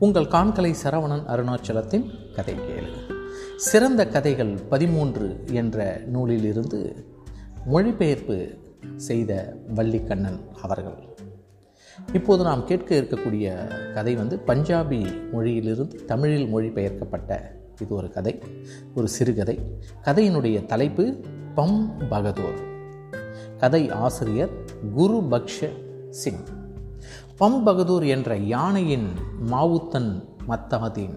உங்கள் காண்கலை சரவணன் அருணாச்சலத்தின் கதை கேளு. சிறந்த கதைகள் பதிமூன்று என்ற நூலிலிருந்து மொழிபெயர்ப்பு செய்த வள்ளிக்கண்ணன் அவர்கள். இப்போது நாம் கேட்க இருக்கக்கூடிய கதை வந்து பஞ்சாபி மொழியிலிருந்து தமிழில் மொழிபெயர்க்கப்பட்ட இது ஒரு கதை ஒரு சிறுகதை. கதையினுடைய தலைப்பு பம் பகதூர். கதை ஆசிரியர் குரு பக்ஷ சிங். பம் பகதூர் என்ற யானையின் மாவுத்தன் மத்தமதீன்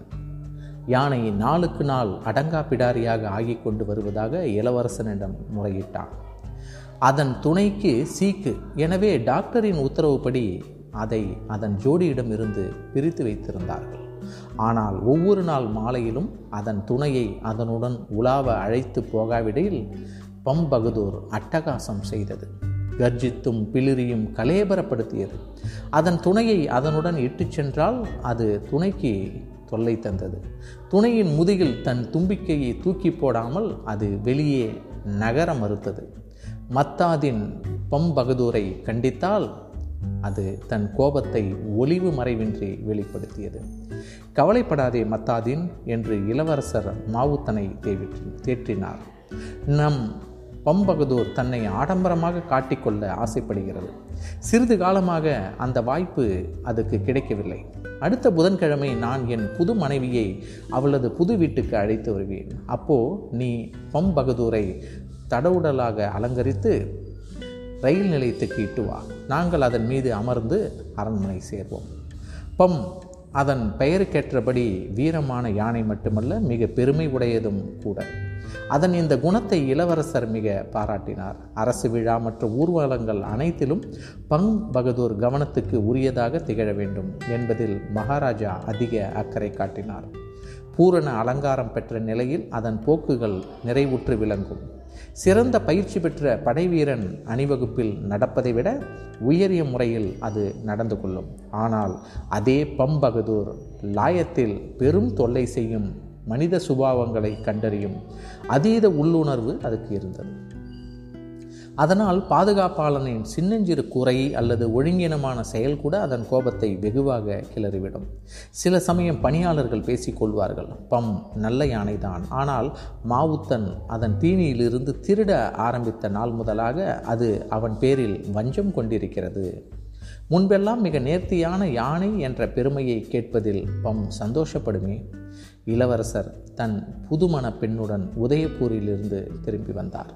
யானை நாளுக்கு நாள் அடங்கா பிடாரியாக ஆகிக் கொண்டு வருவதாக இளவரசனிடம் முறையிட்டான். அதன் துணைக்கு சீக்கு. எனவே டாக்டரின் உத்தரவுப்படி அதை அதன் ஜோடியிடமிருந்து பிரித்து வைத்திருந்தார்கள். ஆனால் ஒவ்வொரு நாள் மாலையிலும் அதன் துணையை அதனுடன் உலாவ அழைத்து போகாவிடையில் பம் பகதூர் அட்டகாசம் செய்தது. கர்ஜித்தும் பிளிரியும் கலேபரப்படுத்தியது. அதன் துணையை அதனுடன் இட்டுச் சென்றால் அது துணைக்கு தொல்லை தந்தது. துணையின் முதுகில் தன் தும்பிக்கையை தூக்கி போடாமல் அது வெளியே நகர மறுத்தது. மத்தாதின் பம்பகதூரை கண்டித்தால் அது தன் கோபத்தை ஒளிவு மறைவின்றி வெளிப்படுத்தியது. கவலைப்படாதே மத்தாதின் என்று இளவரசர் மாவுத்தனை தேவிற்றி தேற்றினார். நம் பம்பகதூர் தன்னை ஆடம்பரமாக காட்டிக்கொள்ள ஆசைப்படுகிறது. சிறிது காலமாக அந்த வாய்ப்பு அதுக்கு கிடைக்கவில்லை. அடுத்த புதன்கிழமை நான் என் புது மனைவியை அவளது புது வீட்டுக்கு அழைத்து வருவேன். அப்போ நீ பம் பகதூரை தடவுடலாக அலங்கரித்து ரயில் நிலையத்துக்கு இட்டு வா. நாங்கள் அதன் மீது அமர்ந்து அரண்மனை சேர்வோம். பம் அதன் பெயருக்கேற்றபடி வீரமான யானை மட்டுமல்ல மிக பெருமை உடையதும் கூட. அதன் இந்த குணத்தை இளவரசர் மிக பாராட்டினார். அரசு விழா மற்றும் ஊர்வலங்கள் அனைத்திலும் பங் பகதூர் கவனத்துக்கு உரியதாக திகழ வேண்டும் என்பதில் மகாராஜா அதிக அக்கறை காட்டினார். பூரண அலங்காரம் பெற்ற நிலையில் அதன் போக்குகள் நிறைவுற்று விளங்கும். சிறந்த பயிற்சி பெற்ற படைவீரன் அணிவகுப்பில் நடப்பதை விட உயரிய முறையில் அது நடந்து கொள்ளும். ஆனால் அதே பம்பகதூர் லாயத்தில் பெரும் தொல்லை செய்யும் மனித சுபாவங்களை கண்டறியும் அதீத உள்ளுணர்வு அதுக்கு இருந்தது. அதனால் பாதுகாப்பாளனின் சின்னஞ்சிறு குறை அல்லது ஒழுங்கினமான செயல் கூட அதன் கோபத்தை வெகுவாக கிளறிவிடும். சில சமயம் பணியாளர்கள் பேசிக்கொள்வார்கள் பம் நல்ல யானைதான் ஆனால் மாவுத்தன் அதன் தீனியிலிருந்து திருட ஆரம்பித்த நாள் முதலாக அது அவன் பேரில் வஞ்சம் கொண்டிருக்கிறது. முன்பெல்லாம் மிக நேர்த்தியான யானை என்ற பெருமையை கேட்பதில் பம் சந்தோஷப்படுமே. இளவரசர் தன் புதுமண பெண்ணுடன் உதயபூரிலிருந்து திரும்பி வந்தார்.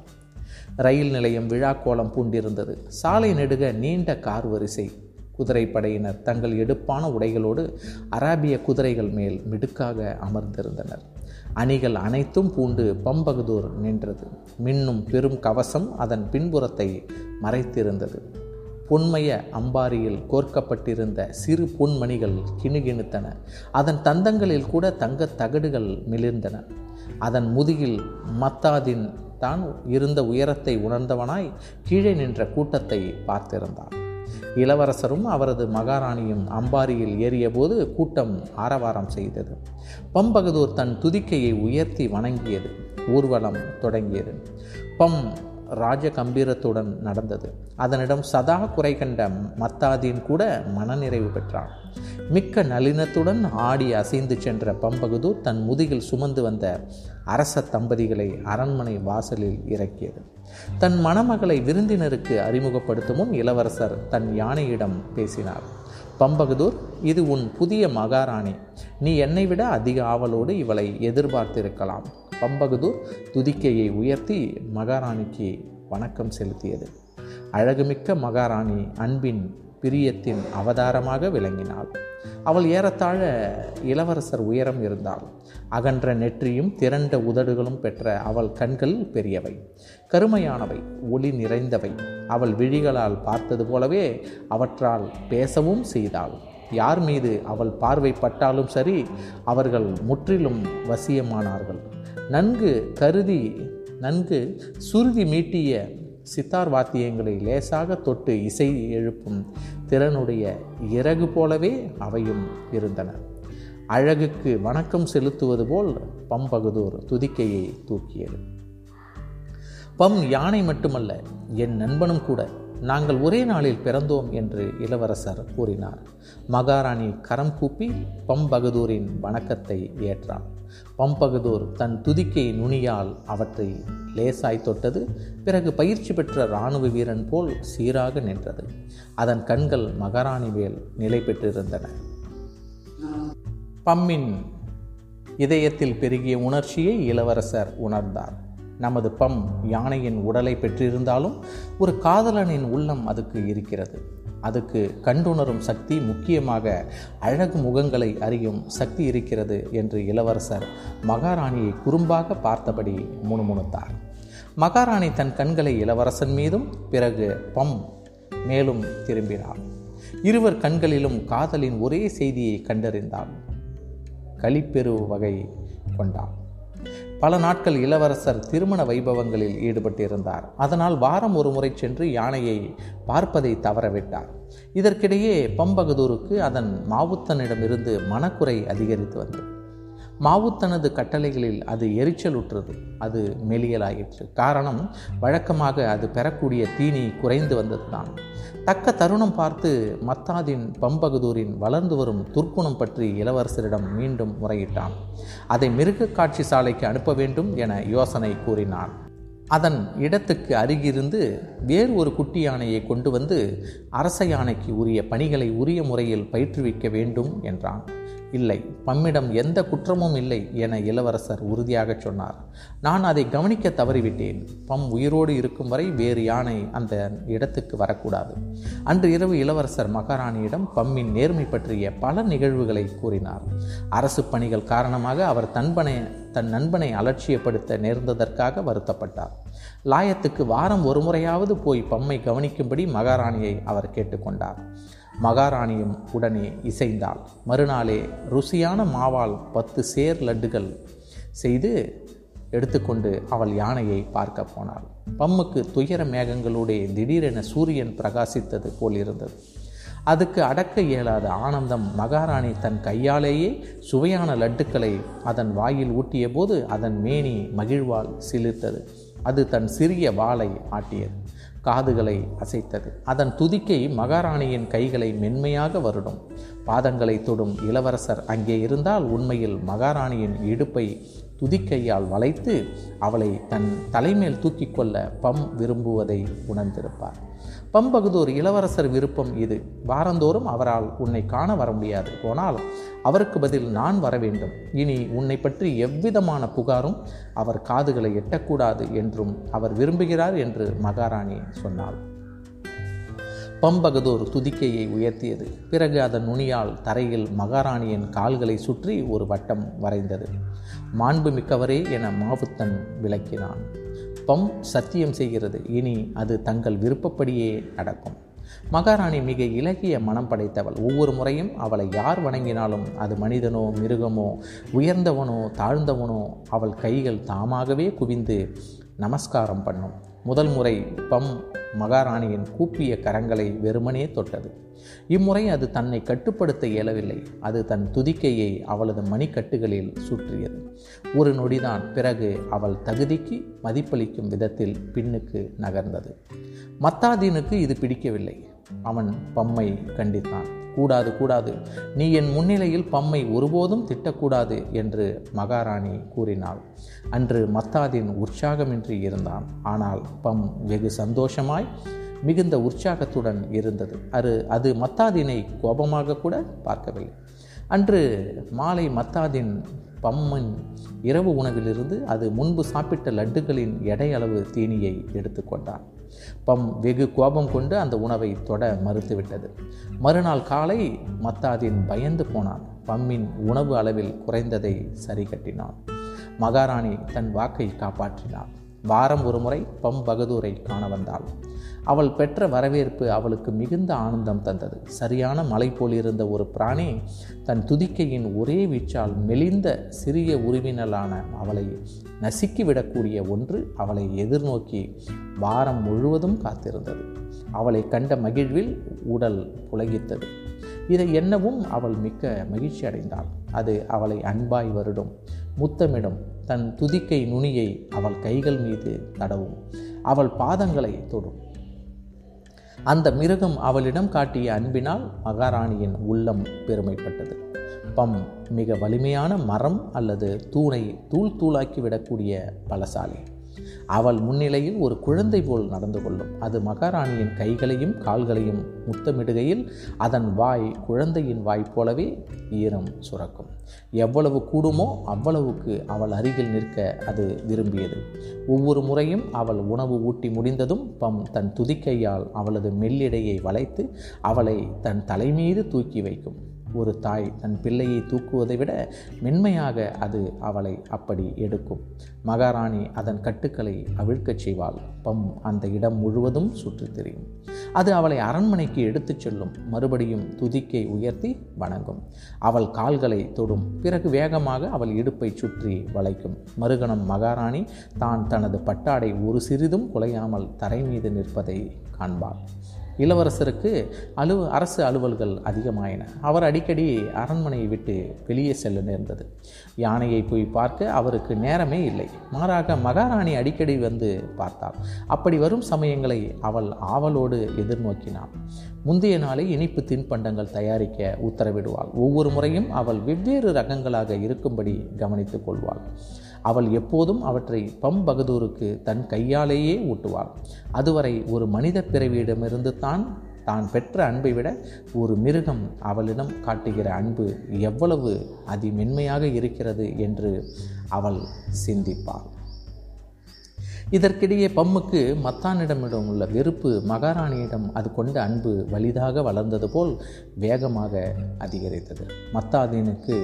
ரயில் நிலையம் விழாக்கோலம் பூண்டிருந்தது. சாலை நெடுக நீண்ட கார் வரிசை குதிரைப்படையினர் தங்கள் எடுப்பான உடைகளோடு அராபிய குதிரைகள் மேல் மிடுக்காக அமர்ந்திருந்தனர். அணிகள் அனைத்தும் பூண்டு பம்பகதூர் நின்றது. மின்னும் பெரும் கவசம் அதன் பின்புறத்தை மறைத்திருந்தது. பொன்மய அம்பாரியில் கோர்க்கப்பட்டிருந்த சிறு பொன்மணிகள் கிணுகிணுத்தன. அதன் தந்தங்களில் கூட தங்கத் தகடுகள் மிளிர்ந்தன. அதன் முதுகில் மத்தாதின் தான் இருந்த உயரத்தை உணர்ந்தவனாய் கீழே நின்ற கூட்டத்தை பார்த்திருந்தான். இளவரசரும் அவரது மகாராணியும் அம்பாரியில் ஏறியபோது கூட்டம் ஆரவாரம் செய்தது. பம்பகதூர் தன் துதிக்கையை உயர்த்தி வணங்கியது. ஊர்வலம் தொடங்கியது. பம் ராஜ கம்பீரத்துடன் நடந்தது. அதனிடம் சதா குறை கண்ட மத்தாதீன் கூட மனநிறைவு பெற்றான். மிக்க நளினத்துடன் ஆடி அசைந்து சென்ற பம்பகதூர் தன் முதுகில் சுமந்து வந்த அரச தம்பதிகளை அரண்மனை வாசலில் இறக்கியது. தன் மணமகளை விருந்தினருக்கு அறிமுகப்படுத்தும் இளவரசர் தன் யானையிடம் பேசினார். பம்பகதூர் இது உன் புதிய மகாராணி. நீ என்னை விட அதிக ஆவலோடு இவளை எதிர்பார்த்திருக்கலாம். பம்பகதூர் துதிக்கையை உயர்த்தி மகாராணிக்கு வணக்கம் செலுத்தியது. அழகுமிக்க மகாராணி அன்பின் பிரியத்தின் அவதாரமாக விளங்கினாள். அவள் ஏறத்தாழ இளவரசர் உயரம் இருந்தாள். அகன்ற நெற்றியும் திரண்ட உதடுகளும் பெற்ற அவள் கண்கள் பெரியவை. கருமையானவை ஒளி நிறைந்தவை. அவள் விழிகளால் பார்த்தது போலவே அவற்றால் பேசவும் செய்தாள். யார் மீது அவள் பார்வை பட்டாலும் சரி அவர்கள் முற்றிலும் வசியமானார்கள். நன்கு கருதி நன்கு சுருதி மீட்டிய சித்தார் வாத்தியங்களை லேசாக தொட்டு இசை எழுப்பும் திறனுடைய இறகு போலவே அவையும் இருந்தன. அழகுக்கு வணக்கம் செலுத்துவது போல் பம்பகதூர் துதிக்கையை தூக்கியது. பம் யானை மட்டுமல்ல என் நண்பனும் கூட நாங்கள் ஒரே நாளில் பிறந்தோம் என்று இளவரசர் கூறினார். மகாராணி கரம் கூப்பி பம்பகதூரின் வணக்கத்தை ஏற்றான். பம்பகதூர் தன் துதிக்கை நுனியால் அவற்றை லேசாய் தொட்டது. பிறகு பயிற்சி பெற்ற இராணுவ வீரன் போல் சீராக நின்றது. அதன் கண்கள் மகாராணி மேல் நிலை பெற்றிருந்தன. பம்மின் இதயத்தில் பெருகிய உணர்ச்சியை இளவரசர் உணர்ந்தார். நமது பம் யானையின் உடலை பெற்றிருந்தாலும் ஒரு காதலனின் உள்ளம் அதுக்கு இருக்கிறது. அதுக்கு கண்டுணரும் சக்தி முக்கியமாக அழகு முகங்களை அறியும் சக்தி இருக்கிறது என்று இளவரசர் மகாராணியை குறும்பாக பார்த்தபடி முணுமுணுத்தார். மகாராணி தன் கண்களை இளவரசன் மீதும் பிறகு பம் மேலும் திரும்பினார். இருவர் கண்களிலும் காதலின் ஒரே செய்தியை கண்டறிந்தாள் களிப்பெரு வகை கொண்டாள் பல நாட்கள் இளவரசர் திருமண வைபவங்களில் ஈடுபட்டிருந்தார். அதனால் வாரம் ஒரு முறை சென்று யானையை பார்ப்பதை தவறவிட்டார். இதற்கிடையே பம்பகதூருக்கு அதன் மாவுத்தனிடமிருந்து மனக்குறை அதிகரித்து வந்தது. மாவு தனது கட்டளைகளில் அது எரிச்சலுற்றது அது மெலியலாயிற்று. காரணம் வழக்கமாக அது பெறக்கூடிய தீனி குறைந்து வந்ததுதான். தக்க தருணம் பார்த்து மத்தாதின் பம்பகதூரின் வளர்ந்து வரும் துர்க்குணம் பற்றி இளவரசரிடம் மீண்டும் முறையிட்டான். அதை மிருக காட்சி சாலைக்கு அனுப்ப வேண்டும் என யோசனை கூறினான். அதன் இடத்துக்கு அருகிருந்து வேறு ஒரு குட்டி யானையை கொண்டு வந்து அரச யானைக்கு உரிய பணிகளை உரிய முறையில் பயிற்றுவிக்க வேண்டும் என்றான். இல்லை பம்மிடம் எந்த குற்றமும் இல்லை என இளவரசர் உறுதியாகச் சொன்னார். நான் அதை கவனிக்க தவறிவிட்டேன். பம் உயிரோடு இருக்கும் வரை வேறு யானை அந்த இடத்துக்கு வரக்கூடாது. அன்று இரவு இளவரசர் மகாராணியிடம் பம்மின் நேர்மை பற்றிய பல நிகழ்வுகளை கூறினார். அரசு பணிகள் காரணமாக அவர் தன்பனை தன் நண்பனை அலட்சியப்படுத்த நேர்ந்ததற்காக வருத்தப்பட்டார். லாயத்துக்கு வாரம் ஒரு முறையாவது போய் பம்மை கவனிக்கும்படி மகாராணியை அவர் கேட்டுக்கொண்டார். மகாராணியும் உடனே இசைந்தாள். மறுநாளே ருசியான மாவால் பத்து சேர் லட்டுகள் செய்து எடுத்துக்கொண்டு அவள் யானையை பார்க்க போனாள். பம்முக்கு துயர மேகங்களோடே திடீரென சூரியன் பிரகாசித்தது போல் இருந்தது அதுக்கு அடக்க இயலாத ஆனந்தம் மகாராணி தன் கையாலேயே சுவையான லட்டுக்களை அதன் வாயில் ஊட்டிய போது அதன் மேனி மகிழ்வால் சிலிர்த்தது. அது தன் சிறிய வாளை ஆட்டியது. காதுகளை அசைத்தது. அதன் துதிக்கை மகாராணியின் கைகளை மென்மையாக வருடும். பாதங்களை தொடும் இளவரசர் அங்கே இருந்தால் உண்மையில் மகாராணியின் இடுப்பை துதிக்கையால் வளைத்து அவளை தன் தலைமேல் தூக்கிக் கொள்ள பம் விரும்புவதை உணர்ந்திருப்பார். பம்பகுதூர் இளவரசர் விருப்பம் இது. வாரந்தோறும் அவரால் உன்னை காண வர முடியாது. போனால் அவருக்கு பதில் நான் வர வேண்டும். இனி உன்னை பற்றி எவ்விதமான புகாரும் அவர் காதுகளை எட்டக்கூடாது என்றும் அவர் விரும்புகிறார் என்று மகாராணி சொன்னாள். பம்பகதூர் துதிக்கையை உயர்த்தியது. பிறகு அதன் நுனியால் தரையில் மகாராணியின் கால்களை சுற்றி ஒரு வட்டம் வரைந்தது. மாண்புமிக்கவரே என மாவுத்தன் விளக்கினான். பம் சத்தியம் செய்கிறது. இனி அது தங்கள் விருப்பப்படியே நடக்கும். மகாராணி மிக இலகிய மனம் படைத்தவள். ஒவ்வொரு முறையும் அவளை யார் வணங்கினாலும் அது மனிதனோ மிருகமோ உயர்ந்தவனோ தாழ்ந்தவனோ அவள் கைகள் தாமாகவே குவிந்து நமஸ்காரம் பண்ணும். முதல் முறை பம் மகாராணியின் கூப்பிய கரங்களை வெறுமனே தொட்டது. இம்முறை அது தன்னை கட்டுப்படுத்த இயலவில்லை. அது தன் துதிக்கையை அவளது மணிக்கட்டுகளில் சுற்றியது. ஒரு நொடிதான் பிறகு அவள் தகுதிக்கு மதிப்பளிக்கும் விதத்தில் பின்னுக்கு நகர்ந்தது. மத்தாதீனுக்கு இது பிடிக்கவில்லை. அவன் பம்மை கண்டித்தான். கூடாது கூடாது. நீ என் முன்னிலையில் பம்மை ஒருபோதும் திட்டக்கூடாது என்று மகாராணி கூறினாள். அன்று மத்தாதின் உற்சாகமின்றி இருந்தான். ஆனால் பம் வெகு சந்தோஷமாய் மிகுந்த உற்சாகத்துடன் இருந்தது. அது அது மத்தாதினை கோபமாக கூட பார்க்கவில்லை. அன்று மாலை மத்தாதின் பம்மன் இரவு உணவிலிருந்து அது முன்பு சாப்பிட்ட லட்டுகளின் எடை அளவு தீனியை எடுத்துக்கொண்டான். பம் வெகு கோபம் கொண்டு அந்த உணவை தொட மறுத்துவிட்டது. மறுநாள் காலை மத்தாதின் பயந்து போனான். பம்மின் உணவு அளவில் குறைந்ததை சரி கட்டினான். மகாராணி தன் வாக்கை காப்பாற்றினாள் வாரம் ஒரு முறை பம் பகதூரை காண வந்தாள். அவள் பெற்ற வரவேற்பு அவளுக்கு மிகுந்த ஆனந்தம் தந்தது. சரியான மலை போலிருந்த ஒரு பிராணி தன் துதிக்கையின் ஒரே வீச்சால் மெலிந்த சிறிய உருவினலான அவளை நசுக்கிவிடக்கூடிய ஒன்று அவளை எதிர்நோக்கி வாரம் முழுவதும் காத்திருந்தது. அவளை கண்ட மகிழ்வில் உடல் புலகித்தது. இதை என்னவும் அவள் மிக்க மகிழ்ச்சி அடைந்தாள். அது அவளை அன்பாய் வருடும். முத்தமிடும். தன் துதிக்கை நுனியை அவள் கைகள் மீது தடவும். அவள் பாதங்களை தொடும். அந்த மிருகம் அவளிடம் காட்டிய அன்பினால் மகாராணியின் உள்ளம் பெருமைப்பட்டது. பம் மிக வலிமையான மரம் அல்லது தூணை தூள் தூளாக்கி விடக்கூடிய பலசாலி. அவள் முன்னிலையில் ஒரு குழந்தை போல் நடந்து கொள்ளும். அது மகாராணியின் கைகளையும் கால்களையும் முத்தமிடுகையில் அதன் வாய் குழந்தையின் வாய் போலவே ஈரம் சுரக்கும். எவ்வளவு கூடுமோ அவ்வளவுக்கு அவள் அருகில் நிற்க அது விரும்பியது. ஒவ்வொரு முறையும் அவள் உணவு ஊட்டி முடிந்ததும் பம் தன் துதிக்கையால் அவளது மெல்லிடையை வளைத்து அவளை தன் தலைமீது தூக்கி வைக்கும். ஒரு தாய் தன் பிள்ளையை தூக்குவதை விட மென்மையாக அது அவளை அப்படி எடுக்கும். மகாராணி அதன் கட்டுக்களை அவிழ்க்கச் செய்வாள். பம் அந்த இடம் முழுவதும் சுற்றித் தெரியும். அது அவளை அரண்மனைக்கு எடுத்துச் செல்லும். மறுபடியும் துதிக்கை உயர்த்தி வணங்கும். அவள் கால்களை தொடும். பிறகு வேகமாக அவள் இடுப்பை சுற்றி வளைக்கும். மறுகணம் மகாராணி தான் தனது பட்டாடை ஒரு சிறிதும் குலையாமல் தரை மீது நிற்பதை காண்பாள். இளவரசருக்கு அலு அரசு அலுவல்கள் அதிகமாயின. அவர் அடிக்கடி அரண்மனையை விட்டு வெளியே செல்ல நேர்ந்தது. யானையை போய் பார்க்க அவருக்கு நேரமே இல்லை. மாறாக மகாராணி அடிக்கடி வந்து பார்த்தாள். அப்படி வரும் சமயங்களை அவள் ஆவலோடு எதிர்நோக்கினாள். முந்தைய நாளை இனிப்பு தின்பண்டங்கள் தயாரிக்க உத்தரவிடுவாள். ஒவ்வொரு முறையும் அவள் வெவ்வேறு ரகங்களாக இருக்கும்படி கவனித்துக் கொள்வாள். அவள் எப்போதும் அவற்றை பம் பகதூருக்கு தன் கையாலேயே ஊட்டுவாள். அதுவரை ஒரு மனித பிறவியிடமிருந்து தான் தான் பெற்ற அன்பை விட ஒரு மிருகம் அவளிடம் காட்டுகிற அன்பு எவ்வளவு அதிமென்மையாக இருக்கிறது என்று அவள் சிந்திப்பாள். இதற்கிடையே பம்முக்கு மத்தானிடமிடம் உள்ள வெறுப்பு மகாராணியிடம் அது கொண்ட அன்பு வலிதாக வளர்ந்தது போல் வேகமாக அதிகரித்தது. மத்தாதீனுக்கு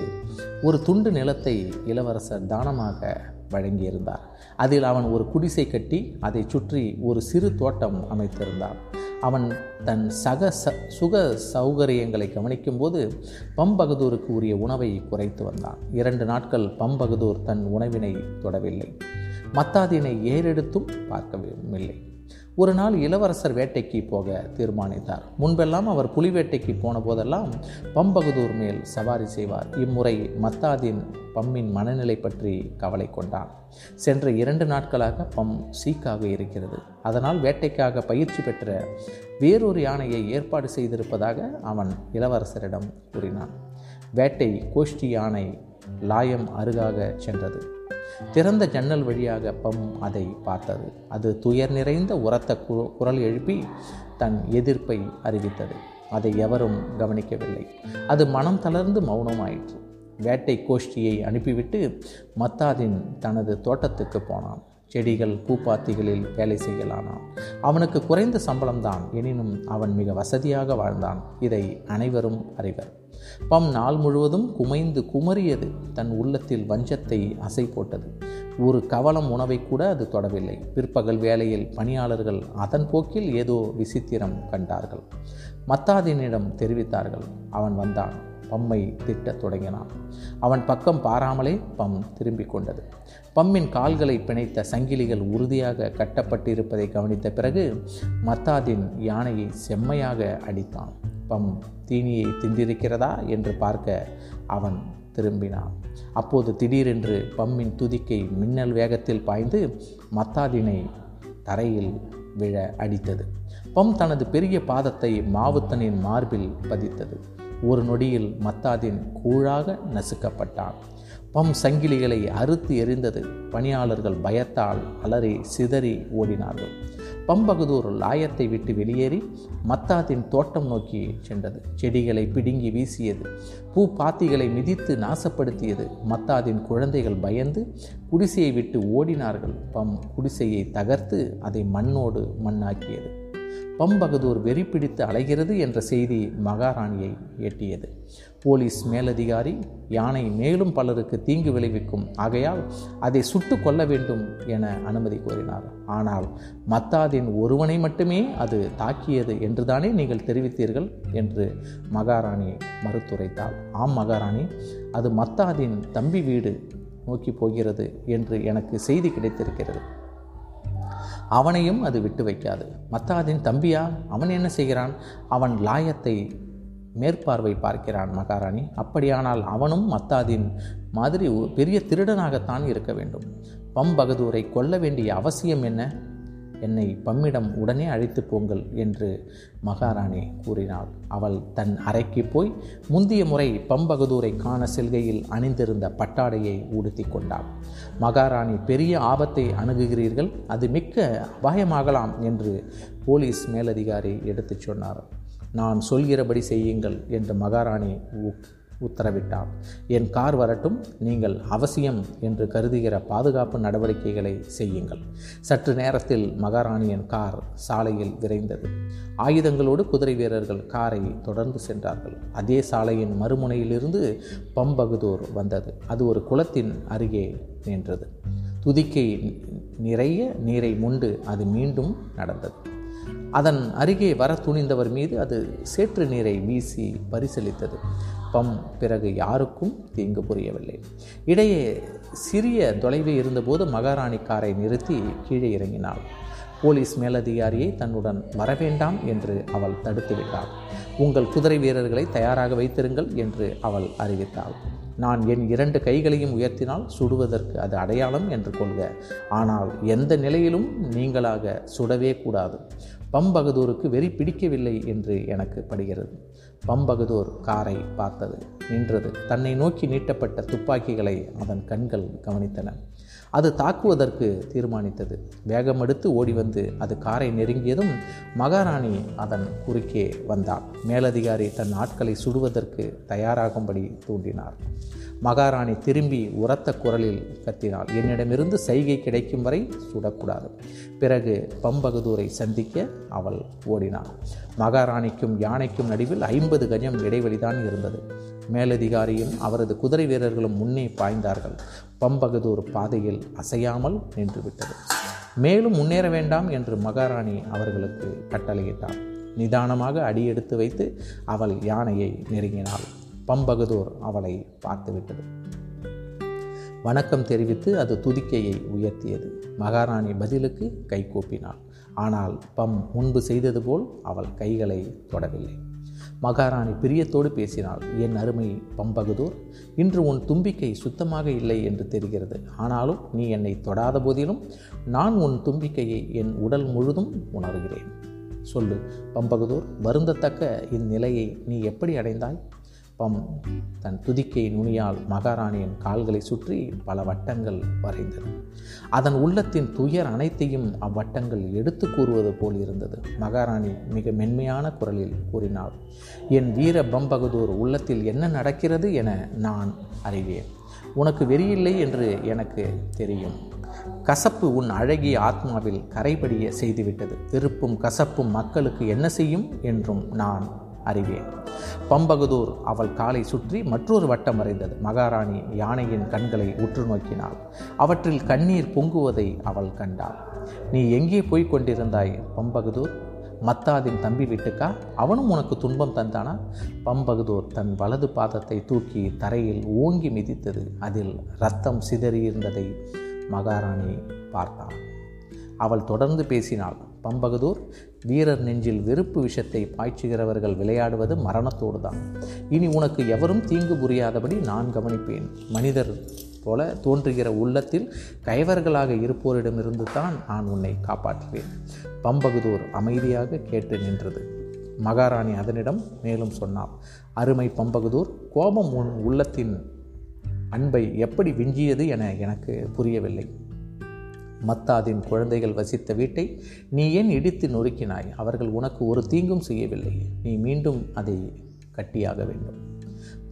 ஒரு துண்டு நிலத்தை இளவரசர் தானமாக வழங்கியிருந்தார். அதில் அவன் ஒரு குடிசை கட்டி அதை சுற்றி ஒரு சிறு தோட்டம் அமைத்திருந்தான். அவன் தன் சக ச சுக சௌகரியங்களை கவனிக்கும்போது பம்பகதூருக்கு உரிய உணவை குறைத்து வந்தான். இரண்டு நாட்கள் பம்பகதூர் தன் உணவினை தொடவில்லை. மத்தாதினை ஏறெடுத்தும் பார்க்கவில்லை. ஒரு நாள் இளவரசர் வேட்டைக்கு போக தீர்மானித்தார். முன்பெல்லாம் அவர் புலி வேட்டைக்கு போன போதெல்லாம் பம்பகதூர் மேல் சவாரி செய்வார். இம்முறை மத்தாதின் பம்மின் மனநிலை பற்றி கவலை கொண்டான். சென்ற இரண்டு நாட்களாக பம் சீக்காக இருக்கிறது. அதனால் வேட்டைக்காக பயிற்சி பெற்ற வேறொரு யானையை ஏற்பாடு செய்திருப்பதாக அவன் இளவரசரிடம் கூறினான். வேட்டை கோஷ்டி யானை லாயம் அருகாக சென்றது. திறந்த ஜன்னல் வழியாக பம் அதை பார்த்தது. அது துயர் நிறைந்த உரத்த குரல் எழுப்பி தன் எதிர்ப்பை அறிவித்தது. அதை எவரும் கவனிக்கவில்லை. அது மனம் தளர்ந்து மௌனமாயிற்று. வேட்டை கோஷ்டியை அனுப்பிவிட்டு மத்தாதின் தனது தோட்டத்துக்கு போனான். செடிகள் பூப்பாத்திகளில் வேலை செய்யலானான் அவனுக்கு குறைந்த சம்பளம்தான் எனினும் அவன் மிக வசதியாக வாழ்ந்தான். இதை அனைவரும் அறிவர். பம் நாள் முழுவதும் குமைந்து குமரியது தன் உள்ளத்தில் வஞ்சத்தை அசை போட்டது. ஒரு கவலம் உணவை கூட அது தொடவில்லை. பிற்பகல் வேளையில் பணியாளர்கள் அதன் போக்கில் ஏதோ விசித்திரம் கண்டார்கள். மத்தாதினிடம் தெரிவித்தார்கள். அவன் வந்தான். பம்மை திட்டத் தொடங்கினான். அவன் பக்கம் பாராமலே பம் திரும்பிக் கொண்டது. பம்மின் கால்களை பிணைத்த சங்கிலிகள் உறுதியாக கட்டப்பட்டிருப்பதை கவனித்த பிறகு மத்தாதின் யானையை செம்மையாக அடித்தான். பம் தீனியை திந்திருக்கிறதா என்று பார்க்க அவன் திரும்பினான். அப்போது திடீரென்று பம்மின் துதிக்கை மின்னல் வேகத்தில் பாய்ந்து மத்தாதினை தரையில் விழ அடித்தது. பம் தனது பெரிய பாதத்தை மாவுத்தனின் மார்பில் பதித்தது. ஒரு நொடியில் மத்தாதின் கூழாக நசுக்கப்பட்டான். பம் சங்கிலிகளை அறுத்து எரிந்தது பணியாளர்கள் பயத்தால் அலறி சிதறி ஓடினார்கள். பம்பகதூர் லாயத்தை விட்டு வெளியேறி மத்தாத்தின் தோட்டம் நோக்கி சென்றது. செடிகளை பிடுங்கி வீசியது பூ பாத்திகளை மிதித்து நாசப்படுத்தியது. மத்தாதின் குழந்தைகள் பயந்து குடிசையை விட்டு ஓடினார்கள். பம் குடிசையை தகர்த்து அதை மண்ணோடு மண்ணாக்கியது. பம்பகதூர் வெறி பிடித்து அலைகிறது என்ற செய்தி மகாராணியை எட்டியது. போலீஸ் மேலதிகாரி யானை மேலும் பலருக்கு தீங்கு விளைவிக்கும் ஆகையால் அதை சுட்டு கொள்ள வேண்டும் என அனுமதி கோரினார். ஆனால் மத்தாதின் ஒருவனை மட்டுமே அது தாக்கியது என்றுதானே நீங்கள் தெரிவித்தீர்கள் என்று மகாராணி மறுத்துரைத்தாள். ஆம் மகாராணி அது மத்தாதின் தம்பி வீடு நோக்கி போகிறது என்று எனக்கு செய்தி கிடைத்திருக்கிறது. அவனையும் அது விட்டு வைக்காது. மத்தாதின் தம்பியா அவன் என்ன செய்கிறான்? அவன் லாயத்தை மேற்பார்வை பார்க்கிறான் மகாராணி. அப்படியானால் அவனும் மத்தாதின் மாதிரி பெரிய திருடனாகத்தான் இருக்க வேண்டும். பம் பகதூரை கொல்ல வேண்டிய அவசியம் என்ன? என்னை பம்மிடம் உடனே அழைத்து போங்கள் என்று மகாராணி கூறினாள். அவள் தன் அறைக்கு போய் முந்திய முறை பம்பகதூரை காண செல்கையில் அணிந்திருந்த பட்டாடையை உடுத்தி கொண்டாள். மகாராணி பெரிய ஆபத்தை அணுகுகிறீர்கள் அது மிக்க அபாயமாகலாம் என்று போலீஸ் மேலதிகாரி எடுத்துச் சொன்னார். நான் சொல்கிறபடி செய்யுங்கள் என்று மகாராணி உத்தரவிட்டார். என் கார் வரட்டும் நீங்கள் அவசியம் என்று கருதுகிற பாதுகாப்பு நடவடிக்கைகளை செய்யுங்கள். சற்று நேரத்தில் மகாராணியின் கார் சாலையில் விரைந்தது. ஆயுதங்களோடு குதிரை வீரர்கள் காரை தொடர்ந்து சென்றார்கள். அதே சாலையின் மறுமுனையிலிருந்து பம்பகுதூர் வந்தது. அது ஒரு குளத்தின் அருகே நின்றது. துதிக்கை நிறைய நீரை முண்டு அது மீண்டும் நடந்தது. அதன் அருகே வர துணிந்தவர் மீது அது சேற்று நீரை வீசி பரிசளித்தது பம் பிறகு யாருக்கும் தீங்கு புரியவில்லை. இடையே சிறிய தொலைவில் இருந்தபோது மகாராணி காரை நிறுத்தி கீழே இறங்கினாள். போலீஸ் மேலதிகாரியை தன்னுடன் வரவேண்டாம் என்று அவள் தடுத்துவிட்டாள். உங்கள் குதிரை வீரர்களை தயாராக வைத்திருங்கள் என்று அவள் அறிவித்தாள். நான் என் இரண்டு கைகளையும் உயர்த்தினால் சுடுவதற்கு அது அடையாளம் என்று கொள்க. ஆனால் எந்த நிலையிலும் நீங்களாக சுடவே கூடாது. பம்பகதூருக்கு வெறி பிடிக்கவில்லை என்று எனக்கு படுகிறது. பம்பகதூர் காரை பார்த்தது. நின்றது. தன்னை நோக்கி நீட்டப்பட்ட துப்பாக்கிகளை அதன் கண்கள் கவனித்தன. அது தாக்குவதற்கு தீர்மானித்தது. வேகமெடுத்து ஓடி வந்து அது காரை நெருங்கியதும் மகாராணி அதன் குறுக்கே வந்தாள் மேலதிகாரி தன் ஆட்களை சுடுவதற்கு தயாராகும்படி தூண்டினார். மகாராணி திரும்பி உரத்த குரலில் கத்தினாள். என்னிடமிருந்து சைகை கிடைக்கும் வரை சுடக்கூடாது. பிறகு பம்பகதூரை சந்திக்க அவள் ஓடினாள். மகாராணிக்கும் யானைக்கும் நடுவில் ஐம்பது கஜம் இடைவெளிதான் இருந்தது. மேலதிகாரியும் அவரது குதிரை வீரர்களும் முன்னே பாய்ந்தார்கள். பம்பகதூர் பாதையில் அசையாமல் நின்றுவிட்டது. மேலும் முன்னேற வேண்டாம் என்று மகாராணி அவர்களுக்கு கட்டளையிட்டார். நிதானமாக அடியெடுத்து வைத்து அவள் யானையை நெருங்கினாள். பம்பகதூர் அவளை பார்த்துவிட்டது. வணக்கம் தெரிவித்து அது துதிக்கையை உயர்த்தியது. மகாராணி பதிலுக்கு கை கூப்பினாள். ஆனால் பம் முன்பு செய்தது போல் அவள் கைகளை தொடவில்லை. மகாராணி பிரியத்தோடு பேசினாள். என் அருமை பம்பகதூர் இன்று உன் தும்பிக்கை சுத்தமாக இல்லை என்று தெரிகிறது. ஆனாலும் நீ என்னை தொடாத போதிலும் நான் உன் தும்பிக்கையை என் உடல் முழுதும் உணர்கிறேன். சொல்லு பம்பகதூர் வருந்தத்தக்க இந்நிலையை நீ எப்படி அடைந்தாய்? பம் தன் துதிக்கை நுனியால் மகாராணியின் கால்களை சுற்றி பல வட்டங்கள் வரைந்தது. அதன் உள்ளத்தின் துயர் அனைத்தையும் அவ்வட்டங்கள் எடுத்து கூறுவது போல் இருந்தது. மகாராணி மிக மென்மையான குரலில் கூறினாள் என் வீர பம்பகதூர் உள்ளத்தில் என்ன நடக்கிறது என நான் அறிவேன். உனக்கு வெறியில்லை என்று எனக்கு தெரியும். கசப்பு உன் அழகிய ஆத்மாவில் கரைபடிய செய்துவிட்டது. வெறுப்பும் கசப்பும் மக்களுக்கு என்ன செய்யும்? என்றும் நான் அறிவேன். பம்பகதூர் அவள் காலை சுற்றி மற்றொரு வட்டம் வரைந்தது மகாராணி யானையின் கண்களை உற்று நோக்கினாள். அவற்றில் கண்ணீர் பொங்குவதை அவள் கண்டாள். நீ எங்கே போய்க் கொண்டிருந்தாய் பம்பகதூர்? மத்தாதின் தம்பி வீட்டுக்கா? அவனும் உனக்கு துன்பம் தந்தானா? பம்பகதூர் தன் வலது பாதத்தை தூக்கி தரையில் ஓங்கி மிதித்தது. அதில் ரத்தம் சிதறியிருந்ததை மகாராணி பார்த்தாள். அவள் தொடர்ந்து பேசினாள். பம்பகதூர் வீரர் நெஞ்சில் வெறுப்பு விஷத்தை பாய்ச்சுகிறவர்கள் விளையாடுவது மரணத்தோடு தான் இனி உனக்கு எவரும் தீங்கு புரியாதபடி நான் கவனிப்பேன். மனிதர் போல தோன்றுகிற உள்ளத்தில் கைவர்களாக இருப்போரிடமிருந்து தான் நான் உன்னை காப்பாற்றுவேன். பம்பகுதூர் அமைதியாக கேட்டு நின்றது. மகாராணி அதனிடம் மேலும் சொன்னார் அருமை பம்பகுதூர் கோபம் உன் உள்ளத்தின் அன்பை எப்படி விஞ்சியது என எனக்கு புரியவில்லை. மத்தாதின் குழந்தைகள் வசித்த வீட்டை நீ ஏன் இடித்து நொறுக்கினாய்? அவர்கள் உனக்கு ஒரு தீங்கும் செய்யவில்லை. நீ மீண்டும் அதை கட்டியாக வேண்டும்.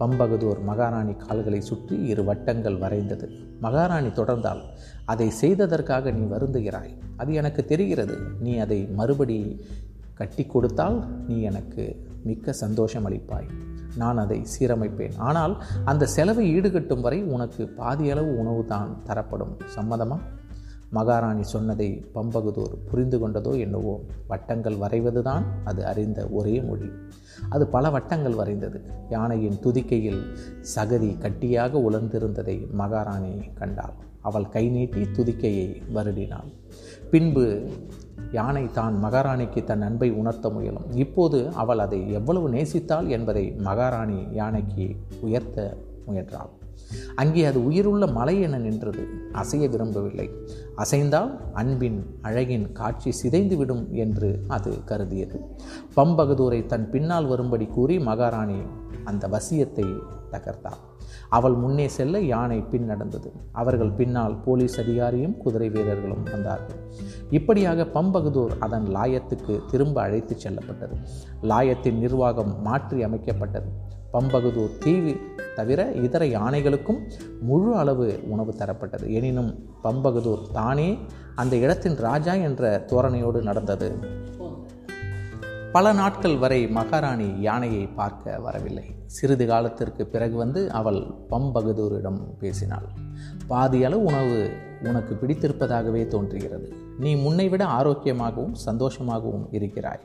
பம்பகதூர் மகாராணி கால்களை சுற்றி இரு வட்டங்கள் வரைந்தது. மகாராணி தொடர்ந்தால் அதை செய்ததற்காக நீ வருந்துகிறாய். அது எனக்கு தெரிகிறது. நீ அதை மறுபடி கட்டி கொடுத்தால் நீ எனக்கு மிக்க சந்தோஷம் அளிப்பாய். நான் அதை சீரமைப்பேன். ஆனால் அந்த செலவை ஈடுகட்டும் வரை உனக்கு பாதியளவு உணவு தான் தரப்படும். சம்மதமா? மகாராணி சொன்னதை பம்பகுதூர் புரிந்து கொண்டதோ என்னவோ வட்டங்கள் வரைவதுதான் அது அறிந்த ஒரே மொழி. அது பல வட்டங்கள் வரைந்தது. யானையின் துதிக்கையில் சகதி கட்டியாக உலர்ந்திருந்ததை மகாராணி கண்டாள். அவள் கை நீட்டி துதிக்கையை வருடினாள். பின்பு யானை தான் மகாராணிக்கு தன் அன்பை உணர்த்த முயலும். இப்போது அவள் அதை எவ்வளவு நேசித்தாள் என்பதை மகாராணி யானைக்கு உயர்த்த முயன்றாள். அங்கே அது உயிருள்ள மலை என நின்றது. அசைய விரும்பவில்லை. அசைந்தால் அன்பின் அழகின் காட்சி சிதைந்துவிடும் என்று அது கருதியது. பம்பகதூரை தன் பின்னால் வரும்படி கூறி மகாராணி அந்த வசியத்தை தகர்த்தார் அவள் முன்னே செல்ல யானை பின் நடந்தது. அவர்கள் பின்னால் போலீஸ் அதிகாரியும் குதிரை வீரர்களும் வந்தார்கள். இப்படியாக பம்பகதூர் அதன் லாயத்துக்கு திரும்ப அழைத்துச் செல்லப்பட்டது. லாயத்தின் நிர்வாகம் மாற்றி அமைக்கப்பட்டது. பம்பகதூர் தீவு தவிர இதர யானைகளுக்கும் முழு அளவு உணவு தரப்பட்டது. எனினும் பம்பகதூர் தானே அந்த இடத்தின் ராஜா என்ற தோரணையோடு நடந்தது. பல நாட்கள் வரை மகாராணி யானையை பார்க்க வரவில்லை. சிறிது காலத்திற்கு பிறகு வந்து அவள் பம்பகதூரிடம் பேசினாள். பாதியளவு உணவு உனக்கு பிடித்திருப்பதாகவே தோன்றுகிறது. நீ முன்னை விட ஆரோக்கியமாகவும் சந்தோஷமாகவும் இருக்கிறாய்.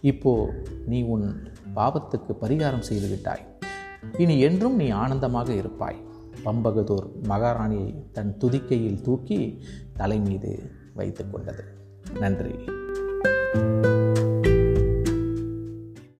இப்போ நீ உன் பாவத்துக்கு பரிகாரம் செய்துவிட்டாய் இனி என்றும் நீ ஆனந்தமாக இருப்பாய். பம்பகதூர் மகாராணியை தன் துதிக்கையில் தூக்கி தலை மீது வைத்து கொண்டது. நன்றி.